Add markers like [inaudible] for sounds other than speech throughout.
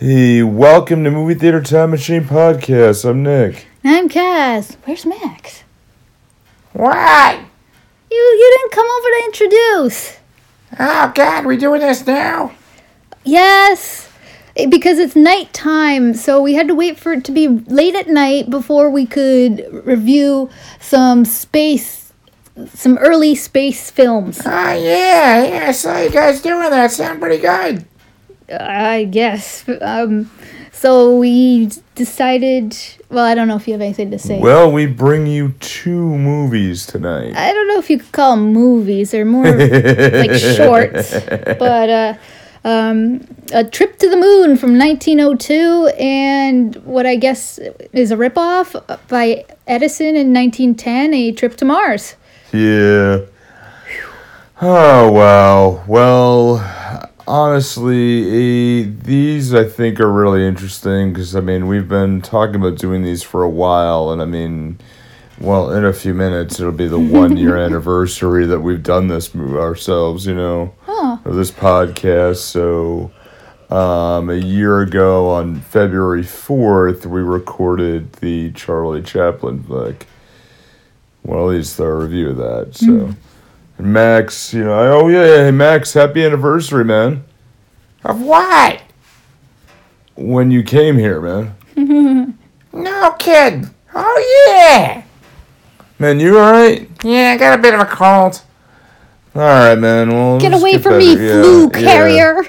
Hey, welcome to Movie Theater Time Machine Podcast. I'm Nick. I'm Cass. Where's Max? Why? You you didn't come over to introduce. Oh God, we doing this now? Yes. Eh, Because it's nighttime, so we had to wait for it to be late at night before we could review some space, some early space films. Oh yeah, yeah. I saw you guys doing that. Sound pretty good. I guess. Um, so we decided. Well, I don't know if you have anything to say. Well, we bring you two movies tonight. I don't know if you could call them movies. They're more like [laughs] shorts. But uh, um, a trip to the moon from 1902, and what I guess is a ripoff by Edison in 1910, a trip to Mars. Yeah. Oh, wow. Well, honestly, eh, these I think are really interesting because, I mean, we've been talking about doing these for a while, and I mean, well, in a few minutes, it'll be the [laughs] one year anniversary that we've done this move ourselves, you know, Huh. of this podcast. So, um, a year ago on February 4th, we recorded the Charlie Chaplin book. Well, at least the review of that. So, and Max, you know, I, oh yeah, hey Max, happy anniversary, man. Of what? When you came here, man. [laughs] No kid. Oh yeah. Man, you alright? Yeah, I got a bit of a cold. Alright, man. Well, Get away get from me. Yeah, flu carrier!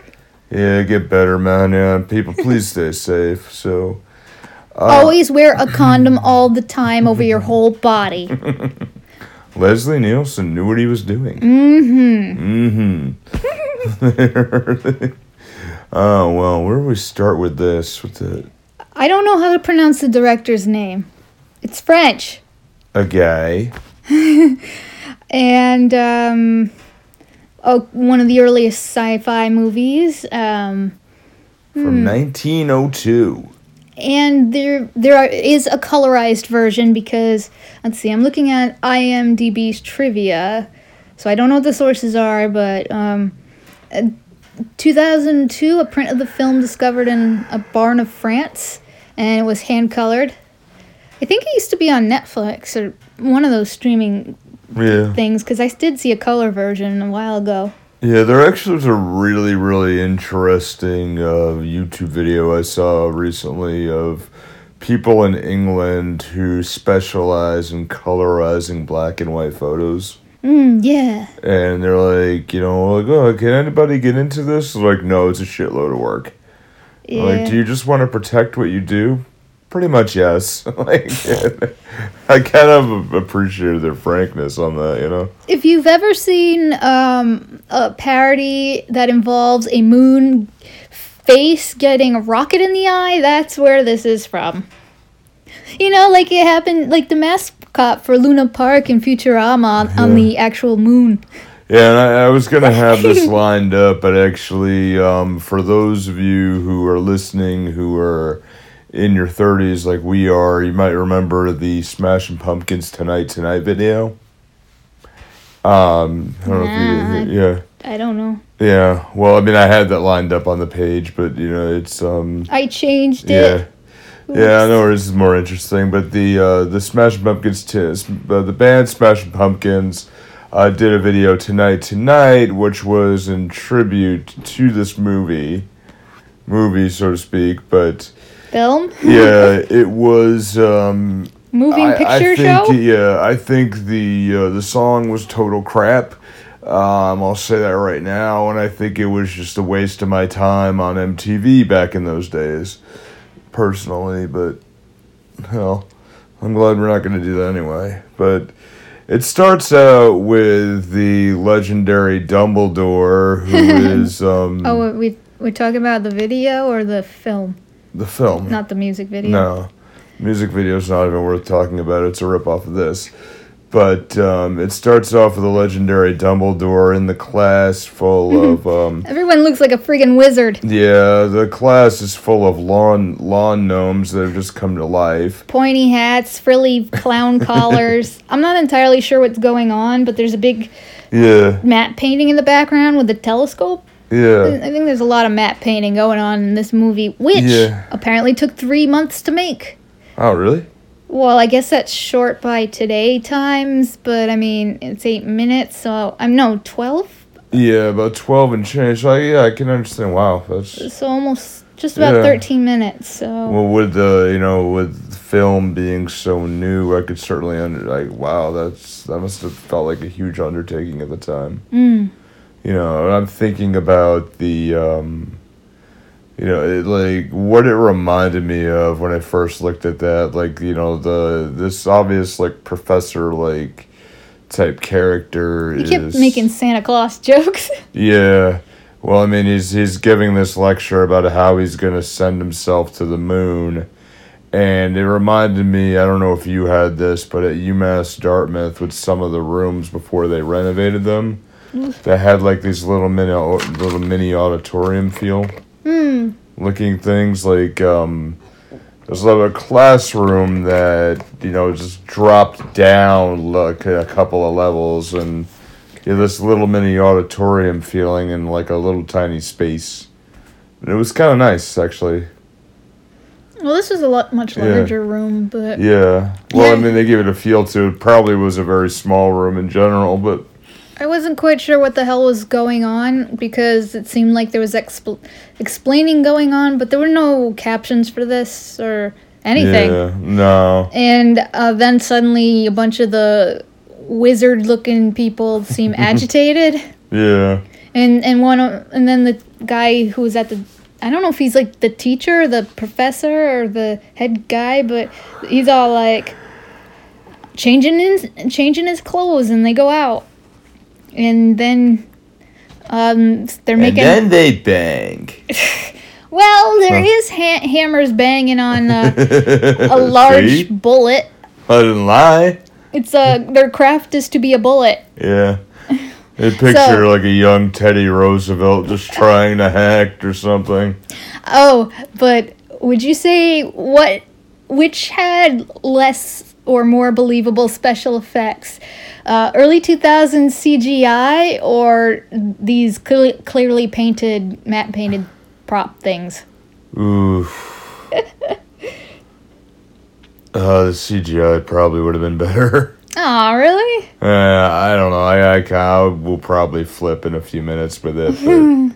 Yeah, get better, man. Yeah, people, please stay safe. So, Always wear a condom [laughs] all the time over your whole body. [laughs] Leslie Nielsen knew what he was doing. Mm-hmm. Mm-hmm. Oh well, where do we start with this? With the I don't know how to pronounce the director's name. It's French. a guy. [laughs] and um, oh, one of the earliest sci-fi movies. Um, From 1902. and there there are, is a colorized version because let's see, I'm looking at IMDb's trivia, so I don't know what the sources are, but um, 2002, a print of the film discovered in a barn of France, and it was hand colored. I think it used to be on Netflix or one of those streaming Yeah. things because I did see a color version a while ago. Yeah, there actually was a really, really interesting uh, YouTube video I saw recently of people in England who specialize in colorizing black and white photos. Mm, yeah. And they're like, you know, like, oh, can anybody get into this? Like, no, it's a shitload of work. Yeah. Like, do you just want to protect what you do? Pretty much, yes. [laughs] like, I kind of appreciated their frankness on that, you know? if you've ever seen um, a parody that involves a moon face getting a rocket in the eye, that's where this is from. You know, like it happened, like the mascot for Luna Park in Futurama on, on the actual moon. Yeah, and I, I was gonna have this [laughs] lined up, but actually, um, for those of you who are listening who are in your thirties, like we are, you might remember the Smashing Pumpkins Tonight Tonight video. Um, I don't know if you, yeah, I don't know. yeah. Well, I mean, I had that lined up on the page, but you know, it's um, I changed yeah. it. Yeah, I know this is more interesting, but the uh, the Smashing Pumpkins, t- uh, the band Smashing Pumpkins, uh, did a video tonight tonight, which was in tribute to this movie, movie so to speak. But Film? yeah, [laughs] it was. Um, Moving I, I picture think, show? Yeah, I think the uh, the song was total crap. Um, I'll say that right now, and I think it was just a waste of my time on MTV back in those days, personally. But hell, I'm glad we're not going to do that anyway. But it starts out with the legendary Dumbledore, who [laughs] is um, Oh, we, we're talking about the video or the film? the film. Not the music video. No, music video is not even worth talking about. It's a rip off of this. But um, it starts off with a legendary Dumbledore in the class full of um, Everyone looks like a freaking wizard. yeah. The class is full of lawn lawn gnomes that have just come to life. pointy hats, frilly clown [laughs] collars. I'm not entirely sure what's going on, but there's a big Yeah, matte painting in the background with a telescope. Yeah. I think there's a lot of matte painting going on in this movie, which Yeah. apparently took three months to make. Oh, really? Well, I guess that's short by today times, but I mean, it's eight minutes, so I'm no, 12? Yeah, about 12 and change. So, yeah, I can understand. Wow. That's. So almost just about Yeah. 13 minutes, so. Well, with the, you know, with film being so new, I could certainly, under, like, wow, that's, that must have felt like a huge undertaking at the time. Mm. You know, I'm thinking about the, um, you know, it, like what it reminded me of when I first looked at that, like you know, the this obvious like professor like type character He is kept making Santa Claus jokes. [laughs] yeah. Well, I mean, he's he's giving this lecture about how he's gonna send himself to the moon, and it reminded me. I don't know if you had this, but at UMass Dartmouth, with some of the rooms before they renovated them, they had like these little mini little mini auditorium feel Hmm. looking things like um there's a classroom that you know just dropped down like a couple of levels and yeah this little mini auditorium feeling in like a little tiny space. And it was kind of nice actually. Well, this was a lot much Yeah. larger room, but yeah. Well i mean they gave it a feel to it. Probably was a very small room in general but I wasn't quite sure what the hell was going on because it seemed like there was expl- explaining going on, but there were no captions for this or anything. yeah no. And uh, then suddenly a bunch of the wizard-looking people seem [laughs] agitated, yeah. And and one and then the guy who was at the I don't know if he's like the teacher, the professor, or the head guy, but he's all like changing his changing his clothes, and they go out, and then um they're making And then they bang [laughs] well there is ha- hammers banging on uh, [laughs] a large See? bullet. i didn't lie It's a their craft is to be a bullet. Yeah. They [laughs] picture So- like a young Teddy Roosevelt just trying to hack or something. Oh, but would you say what which had less or more believable special effects? Uh, early 2000s CGI or these clearly, clearly painted, matte painted prop things? Ooh. [laughs] Uh, the CGI probably would have been better. [laughs] Oh, really? Uh, I don't know. I, I, I will probably flip in a few minutes with it. [laughs]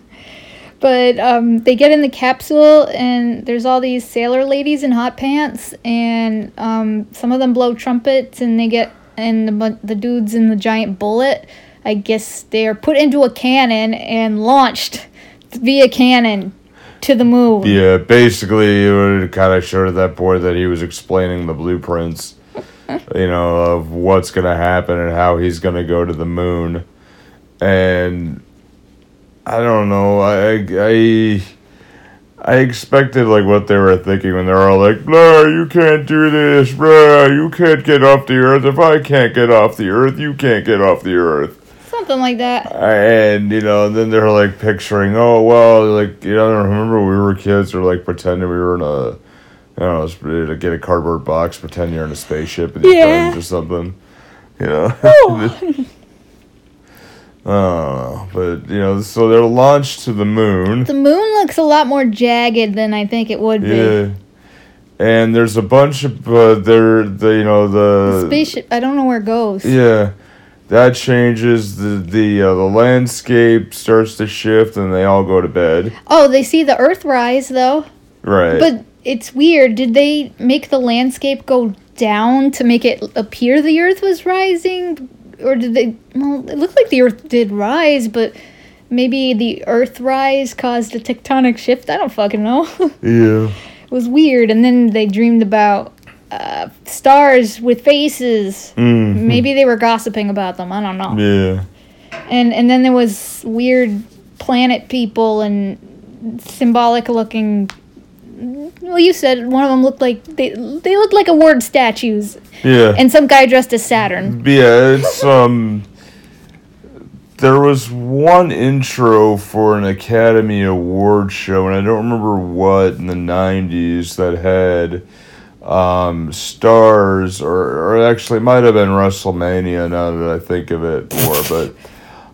But um, they get in the capsule, and there's all these sailor ladies in hot pants, and um, some of them blow trumpets, and they get and the the dudes in the giant bullet. I guess they are put into a cannon and launched via cannon to the moon. yeah, basically, it kind of showed at that point that he was explaining the blueprints, [laughs] you know, of what's going to happen and how he's going to go to the moon. And I don't know. I, I, I expected like what they were thinking when they were all like, "Blah, you can't do this, blah, you can't get off the earth. If I can't get off the earth, you can't get off the earth." Something like that. And you know, then they're like picturing, oh well, like you know, I remember when we were kids, or like pretending we were in a, I don't know, to get a cardboard box, pretend you're in a spaceship your Yeah. or something, you know. Oh. [laughs] [laughs] Oh. Know, but you know, so they're launched to the moon. The moon looks a lot more jagged than I think it would be. Yeah. And there's a bunch of uh, there, the you know The the spaceship, I don't know where it goes. Yeah, that changes the the uh, the landscape starts to shift, and they all go to bed. Oh, they see the Earth rise though. Right. But it's weird. Did they make the landscape go down to make it appear the Earth was rising, or did they? Well, it looked like the Earth did rise, but maybe the Earth rise caused a tectonic shift. I don't fucking know. [laughs] yeah. it was weird. And then they dreamed about uh, stars with faces. Mm. Maybe they were gossiping about them. I don't know. Yeah. And and then there was weird planet people and symbolic looking. Well, you said one of them looked like they they looked like award statues, Yeah. and some guy dressed as Saturn. yeah. It's [laughs] um. There was one intro for an Academy Award show, and I don't remember what in the '90s that had um, stars, or or actually might have been WrestleMania. Now that I think of it more, but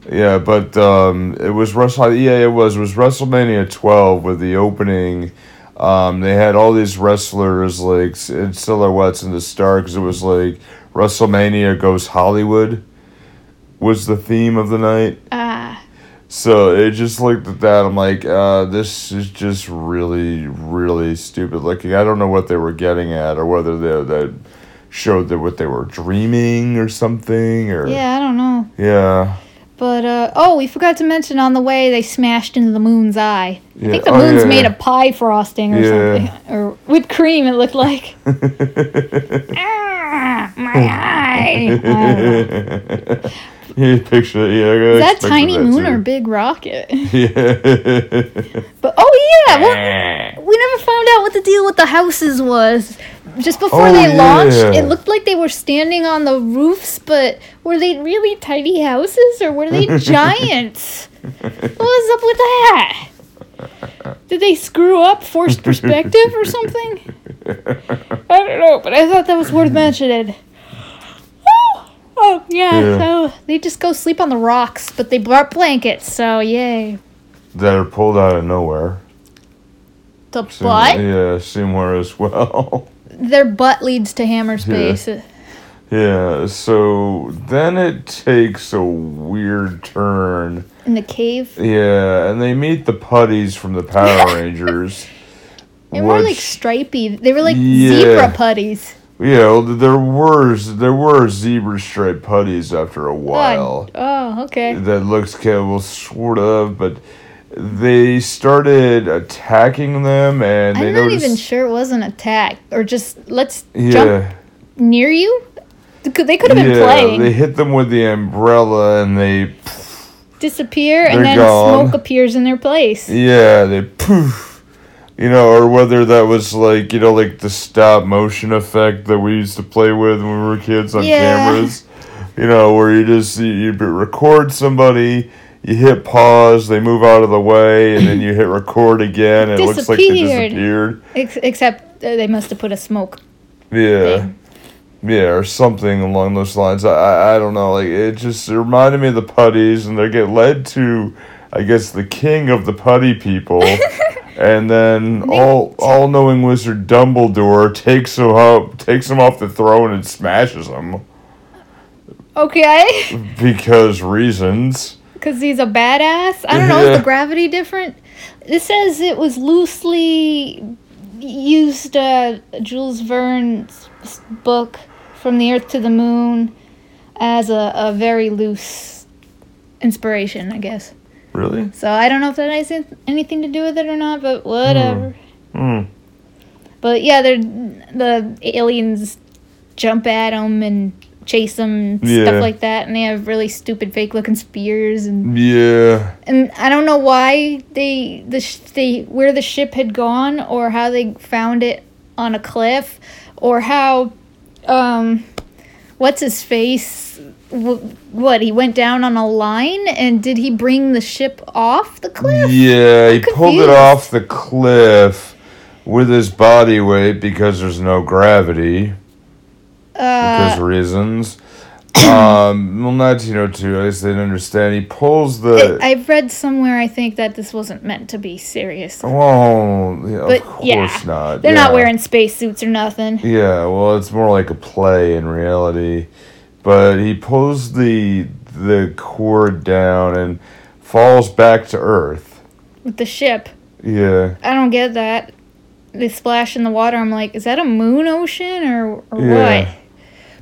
Yeah, but um, it was Wrestle. Yeah, it was. It was WrestleMania 12 with the opening. Um, they had all these wrestlers like in silhouettes in the star because it was like WrestleMania goes Hollywood was the theme of the night. Ah, So it just looked at that. I'm like, uh, this is just really, really stupid looking. I don't know what they were getting at, or whether they that showed that what they were dreaming or something, or yeah, I don't know. yeah. But uh, oh, we forgot to mention on the way they smashed into the moon's eye. I think the Oh, moon's yeah, made yeah. of pie frosting or Yeah. something, [laughs] or whipped cream. It looked like. [laughs] ah, my eye. [laughs] [laughs] You picture it, yeah. Is that tiny moon or big rocket? [laughs] Yeah. But oh yeah, well, we never found out what the deal with the houses was. Just before Oh, they launched, it looked like they were standing on the roofs, but were they really tiny houses or were they [laughs] giants? what was up with that? Did they screw up forced perspective or something? I don't know, but I thought that was worth mentioning. Oh, yeah, Yeah. so they just go sleep on the rocks, but they brought blankets, so yay. that are pulled out of nowhere. The Seem- butt? Yeah, somewhere as well. [laughs] Their butt leads to hammer space. Yeah, so then it takes a weird turn. In the cave. Yeah, and they meet the putties from the Power [laughs] Rangers. They were like stripy. They were like Yeah. zebra putties. Yeah, well, there were there were zebra striped putties after a while. Oh, oh, okay. that looks kind of well, sort of, but they started attacking them, and they I'm not even sure it was an attack or just let's yeah, jump near you. They could they could have been yeah, playing. they hit them with the umbrella, and they Disappear and then gone. smoke appears in their place. yeah they poof, you know, or whether that was like you know like the stop motion effect that we used to play with when we were kids on Yeah. cameras, you know, where you just you, you record somebody. You hit pause, they move out of the way, and then you hit record again, and it looks like they Disappeared. disappeared. Ex- except uh, they must have put a smoke. Yeah. thing. Yeah, or something along those lines. I, I I don't know. Like it just it reminded me of the putties, and they get led to, I guess, the king of the putty people, [laughs] and then all all knowing wizard Dumbledore takes him up, takes him off the throne and smashes him Okay, because reasons. because he's a badass. I don't know. Is the gravity different? It says it was loosely used uh, Jules Verne's book from the Earth to the Moon as a, a very loose inspiration, I guess. Really? So I don't know if that has anything to do with it or not, but whatever. Hmm. But yeah, they're the aliens jump at them and chase them and Yeah. stuff like that, and they have really stupid fake looking spears and Yeah. and I don't know why they the sh- they where the ship had gone or how they found it on a cliff or how um what's his face what he went down on a line and did he bring the ship off the cliff? Yeah, he pulled it off the cliff with his body weight because there's no gravity. because Uh, of reasons. [clears throat] um, well, 1902, I guess they didn't understand. He pulls the. I- I've read somewhere I think that this wasn't meant to be serious. well, yeah, But of course yeah, not. They're not yeah. wearing spacesuits or nothing. Yeah, well, it's more like a play in reality. But he pulls the the cord down and falls back to Earth. with the ship. Yeah, I don't get that. They splash in the water. I'm like, is that a moon ocean or, or Yeah. what?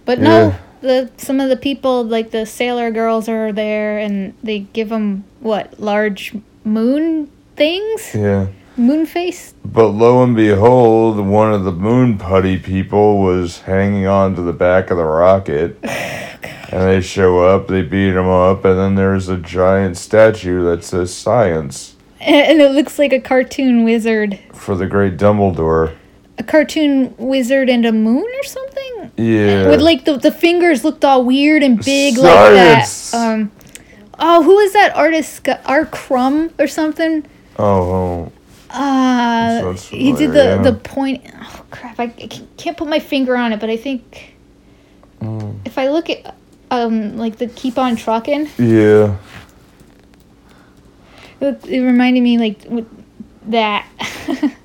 But no, Yeah. the some of the people like the sailor girls are there, and they give them what large moon things, yeah. Moon face. But lo and behold, one of the moon putty people was hanging on to the back of the rocket. [laughs] and they show up, they beat him up, and then there's a giant statue that says science [laughs] And it looks like a cartoon wizard, for the great Dumbledore. a cartoon wizard and a moon or something. Yeah. With like the the fingers looked all weird and big Science. like that. Um, oh, who is that artist? R. Crumb or something? oh, oh. Uh, he did the yeah. the point. Oh crap! I can't put my finger on it, but I think Mm. if I look at um like the keep on trucking, Yeah. It, it reminded me like with that. [laughs]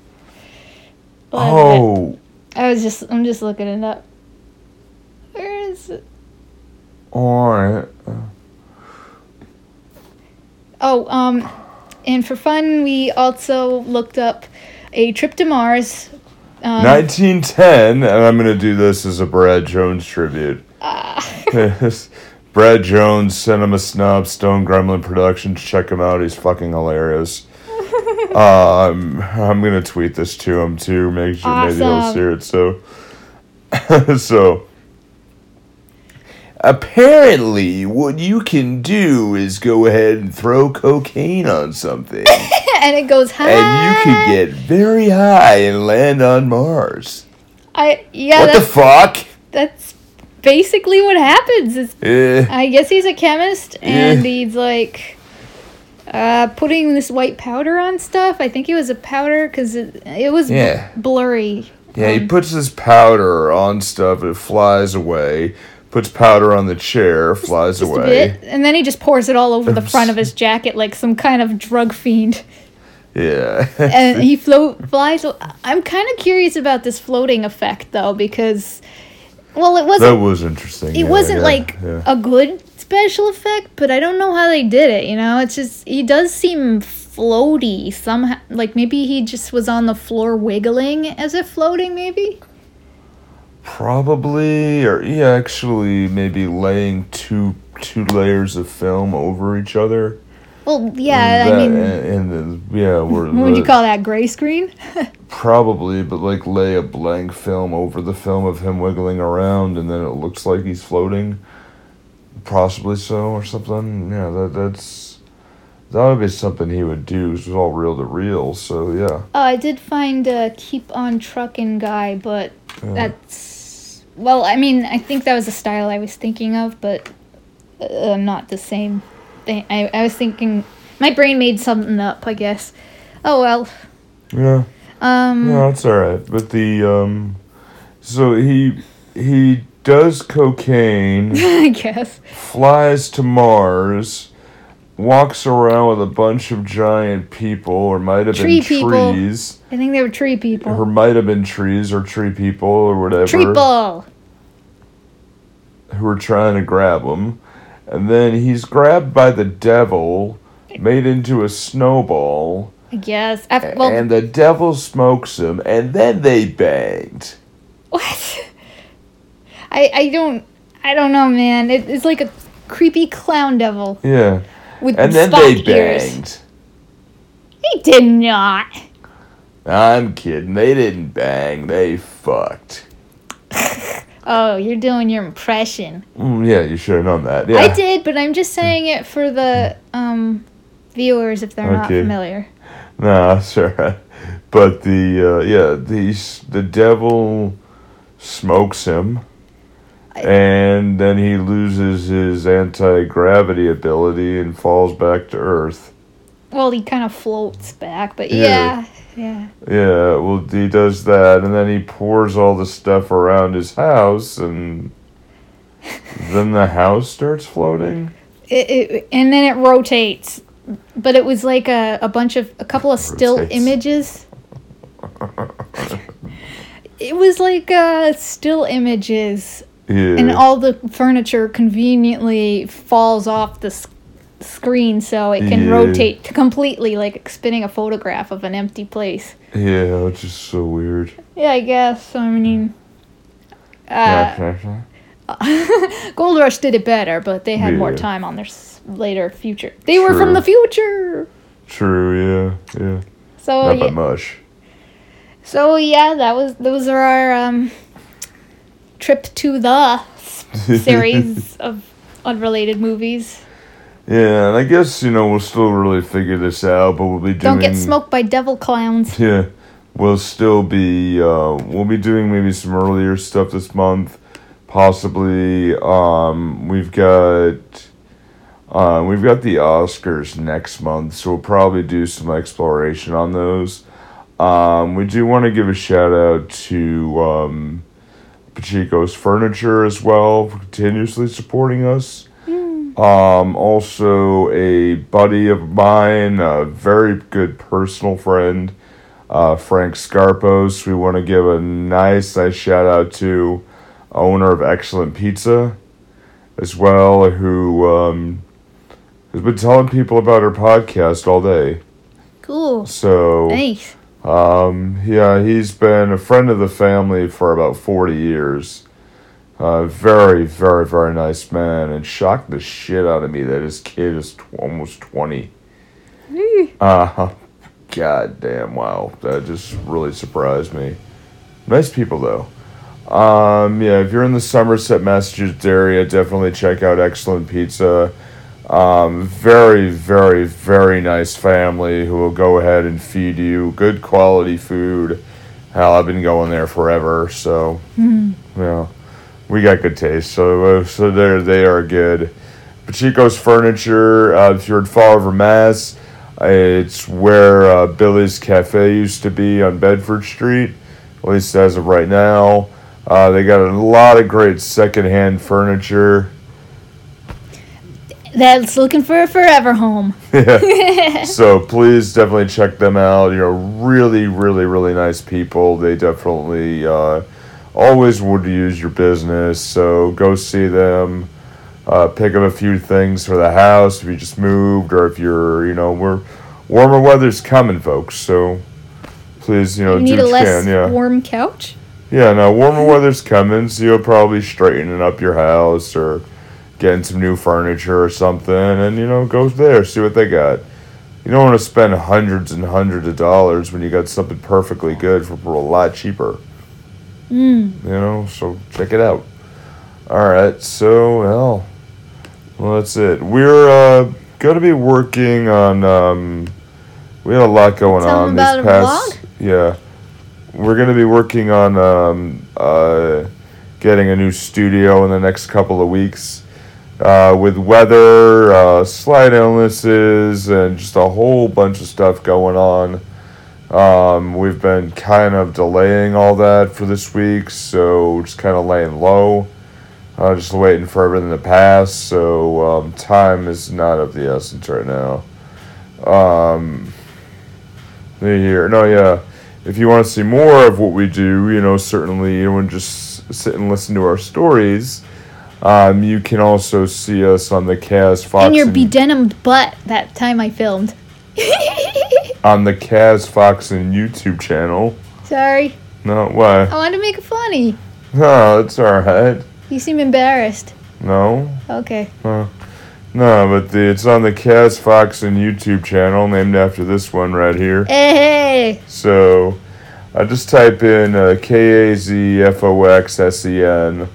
What is it? Oh, I was just I'm just looking it up. Where is it? all right. Oh, um, and for fun, we also looked up a trip to Mars. Um, 1910, and I'm gonna do this as a Brad Jones tribute. Ah. [laughs] Brad Jones, Cinema Snob, Stone Gremlin Productions. Check him out. He's fucking hilarious. [laughs] um, I'm gonna tweet this to him too. Make sure maybe he'll see it. So, [laughs] so apparently, what you can do is go ahead and throw cocaine on something, [laughs] and it goes high. and you can get very high and land on Mars. I yeah, what the fuck? that's basically what happens. Is Eh. I guess he's a chemist and Yeah. he's like uh, putting this white powder on stuff. I think it was a powder because it, it was Yeah. blurry. Yeah, he Um, puts this powder on stuff, it flies away. Puts powder on the chair, flies just a away. bit, and then he just pours it all over the front of his [laughs] jacket like some kind of drug fiend. Yeah. and he [laughs] float flies. I'm kind of curious about this floating effect though because, well, it wasn't That was interesting. it yeah, wasn't yeah, like yeah. a good special effect, but I don't know how they did it. You know, it's just he does seem floaty somehow. Like maybe he just was on the floor wiggling as if floating. Maybe. Probably, or yeah, actually, maybe laying two two layers of film over each other. Well, yeah. That- I mean, and, and the, yeah, we're what [laughs] would you call that? Gray screen? [laughs] probably, but like lay a blank film over the film of him wiggling around, and then it looks like he's floating. Possibly so, or something. Yeah, that that's that would be something he would do. It's all reel to reel. So yeah. Oh, I did find a keep on trucking guy, but Yeah. that's well. I mean, I think that was the style I was thinking of, but uh, not the same thing. I, I was thinking my brain made something up. I guess. Oh well. Yeah. Um. No, it's all right. But the um, so he he does cocaine, [laughs] I guess. flies to Mars, walks around with a bunch of giant people, or might have Tree been people. trees, I think they were tree people. or might have been trees or tree people or whatever, Tree ball. who were trying to grab him, and then he's grabbed by the devil, made into a snowball. I guess. After, well, and the devil smokes him, and then they banged. what? [laughs] I I don't I don't know, man. It, it's like a creepy clown devil Yeah. With And then they ears. banged. He did not. I'm kidding. They didn't bang. They fucked. [laughs] Oh, you're doing your impression. Mm, yeah, you should have known that. Yeah. I did, but I'm just saying it for the um viewers if they're not familiar. No, [laughs] alright. But the uh, yeah, the the devil smokes him, and then he loses his anti gravity ability and falls back to Earth. Well, he kind of floats back, but Yeah. yeah, yeah. Yeah, well, he does that, and then he pours all the stuff around his house, and then the house starts floating. It, it, and then it rotates, but it was like a, a bunch of a couple of still Rotates. images. [laughs] it was like uh, still images, Yeah. and all the furniture conveniently falls off the s- screen, so it can Yeah. rotate completely, like spinning a photograph of an empty place. yeah, which is so weird. Yeah, I guess. I mean, uh, [laughs] Gold Rush did it better, but they had more time on their s- later future. They were from the future. True, yeah, yeah. So Not by yeah, much. so yeah, that was those are our um, trip to the series [laughs] of unrelated movies. Yeah, and I guess, you know, we'll still really figure this out, but we'll be doing. Don't get smoked by devil clowns. Yeah, we'll still be. Uh, we'll be doing maybe some earlier stuff this month, possibly. Um, we've got. Uh, we've got the Oscars next month, so we'll probably do some exploration on those. Um, we do want to give a shout out to um, Pachico's Furniture as well for continuously supporting us. Um, also, a buddy of mine, a very good personal friend, uh, Frank Scarpos. We want to give a nice, nice shout out to owner of Excellent Pizza as well, who um, has been telling people about our podcast all day. Cool. So, Nice. Um, yeah, he's been a friend of the family for about 40 years. Uh, very, very, very nice man, and shocked the shit out of me that his kid is tw- almost 20. Uh [laughs] huh. God damn, wow. That just really surprised me. Nice people, though. Um, yeah, if you're in the Somerset, Massachusetts area, definitely check out Excellent Pizza. Um, very, very, very nice family who will go ahead and feed you good quality food. Hell, I've been going there forever, so yeah, we got good taste. So, uh, so there they are good. Pachico's Furniture. Uh, if you're in Fall River, Mass, it's where uh, Billy's Cafe used to be on Bedford Street. At least as of right now, uh, they got a lot of great secondhand furniture. That's looking for a forever home. [laughs] Yeah. so please definitely check them out. You know, really, really, really nice people. They definitely uh, always would use your business. So go see them. Uh, pick up a few things for the house if you just moved, or if you're, you know, we're warmer weather's coming, folks. So please, you know, You need a less can. Yeah. warm couch. Yeah, no, warmer weather's coming, so you'll probably straighten up your house or getting some new furniture or something, and you know, go there, see what they got. You don't want to spend hundreds and hundreds of dollars when you got something perfectly good for a lot cheaper. Mm. You know, so check it out. All right, so well, well that's it. We're uh, gonna be working on. Um, we had a lot going Tell on this past. Yeah, we're gonna be working on um, uh, getting a new studio in the next couple of weeks. Uh, with weather, uh, slight illnesses, and just a whole bunch of stuff going on. Um, we've been kind of delaying all that for this week, so just kind of laying low, uh, just waiting for everything to pass. So um, time is not of the essence right now. Um, here, no, yeah. If you want to see more of what we do, you know, certainly you want to just sit and listen to our stories. Um, you can also see us on the Kaz Fox and your bedenimed butt that time I filmed. [laughs] on the KazFoxsen YouTube channel. Sorry. No, why? I wanted to make it funny. No, it's alright. You seem embarrassed. No, Okay. no, but the, it's on the KazFoxsen YouTube channel, named after this one right here. Hey. So, I just type in uh, K A Z F O X S E N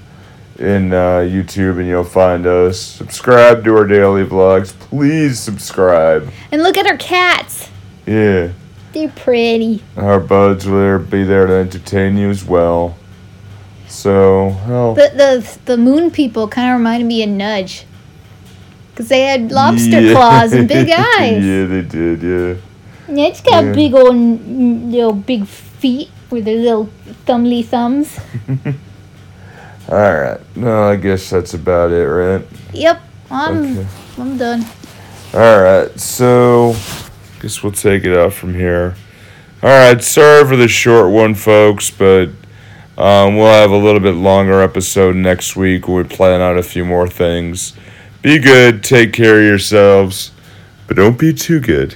in uh, YouTube, and you'll find us. Subscribe to our daily vlogs. Please subscribe. And look at our cats. Yeah, They're pretty. our buds will there be there to entertain you as well. So, well. The the the moon people kind of reminded me of Nudge. Cause they had lobster Yeah. claws and big eyes. [laughs] yeah, they did. Yeah. Nudge got Yeah. big old little big feet with their little thumbly thumbs. [laughs] All right. No, I guess that's about it, right? Yep. I'm Okay. I'm done. All right. So, guess we'll take it out from here. All right. Sorry for the short one, folks, but um, we'll have a little bit longer episode next week. Where we plan out a few more things. Be good. Take care of yourselves, but don't be too good.